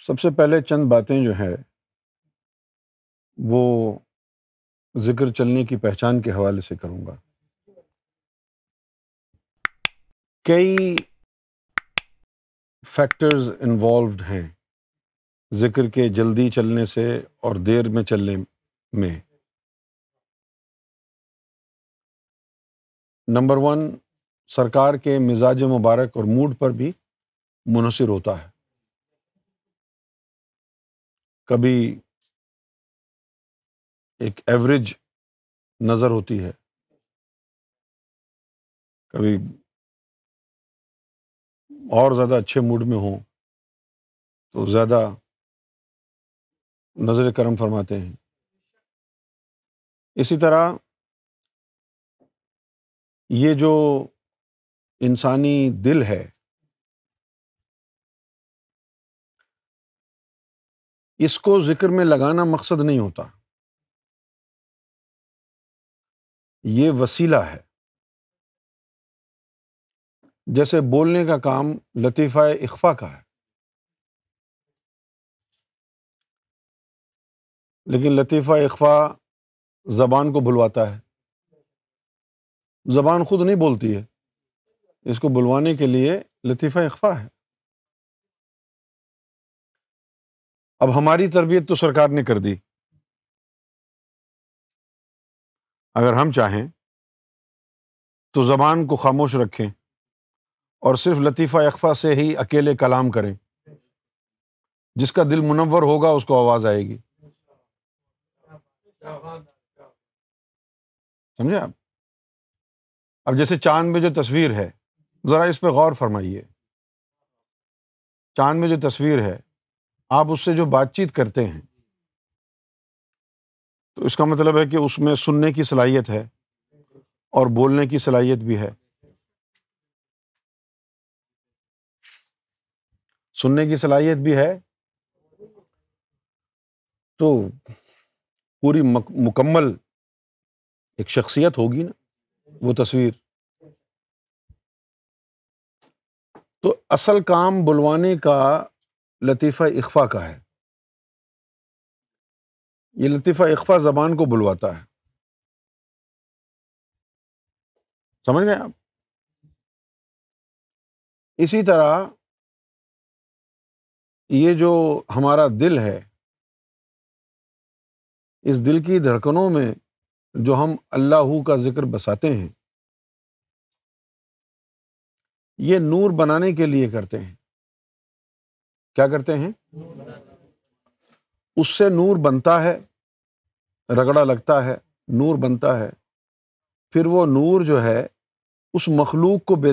سب سے پہلے چند باتیں جو ہے وہ ذکر چلنے کی پہچان کے حوالے سے کروں گا۔ کئی فیکٹرز انوالوڈ ہیں ذکر کے جلدی چلنے سے اور دیر میں چلنے میں۔ نمبر ون، سرکار کے مزاج مبارک اور موڈ پر بھی منحصر ہوتا ہے۔ کبھی ایک ایوریج نظر ہوتی ہے۔ کبھی اور زیادہ اچھے موڈ میں ہوں تو زیادہ نظر کرم فرماتے ہیں۔ اسی طرح یہ جو انسانی دل ہے اس کو ذکر میں لگانا مقصد نہیں ہوتا۔ یہ وسیلہ ہے۔ جیسے بولنے کا کام لطیفہ اخفا کا ہے۔ لیکن لطیفہ اخفا زبان کو بلواتا ہے۔ زبان خود نہیں بولتی ہے۔ اس کو بلوانے کے لیے لطیفہ اخفا ہے۔ اب ہماری تربیت تو سرکار نے کر دی۔ اگر ہم چاہیں تو زبان کو خاموش رکھیں اور صرف لطیفہ اقفا سے ہی اکیلے کلام کریں۔ جس کا دل منور ہوگا اس کو آواز آئے گی۔ سمجھے آپ؟ اب جیسے چاند میں جو تصویر ہے، ذرا اس پہ غور فرمائیے۔ چاند میں جو تصویر ہے آپ اس سے جو بات چیت کرتے ہیں، تو اس کا مطلب ہے کہ اس میں سننے کی صلاحیت ہے اور بولنے کی صلاحیت بھی ہے۔ سننے کی صلاحیت بھی ہے، تو پوری مکمل ایک شخصیت ہوگی نا، وہ تصویر۔ تو اصل کام بلوانے کا لطیفہ اخفا کا ہے۔ یہ لطیفہ اخفا زبان کو بلواتا ہے۔ سمجھ گئے آپ؟ اسی طرح یہ جو ہمارا دل ہے، اس دل کی دھڑکنوں میں جو ہم اللہ کا ذکر بساتے ہیں، یہ نور بنانے کے لیے کرتے ہیں۔ کیا کرتے ہیں؟ اس سے نور بنتا ہے، رگڑا لگتا ہے، نور بنتا ہے۔ پھر وہ نور جو ہے، اس مخلوق کو بے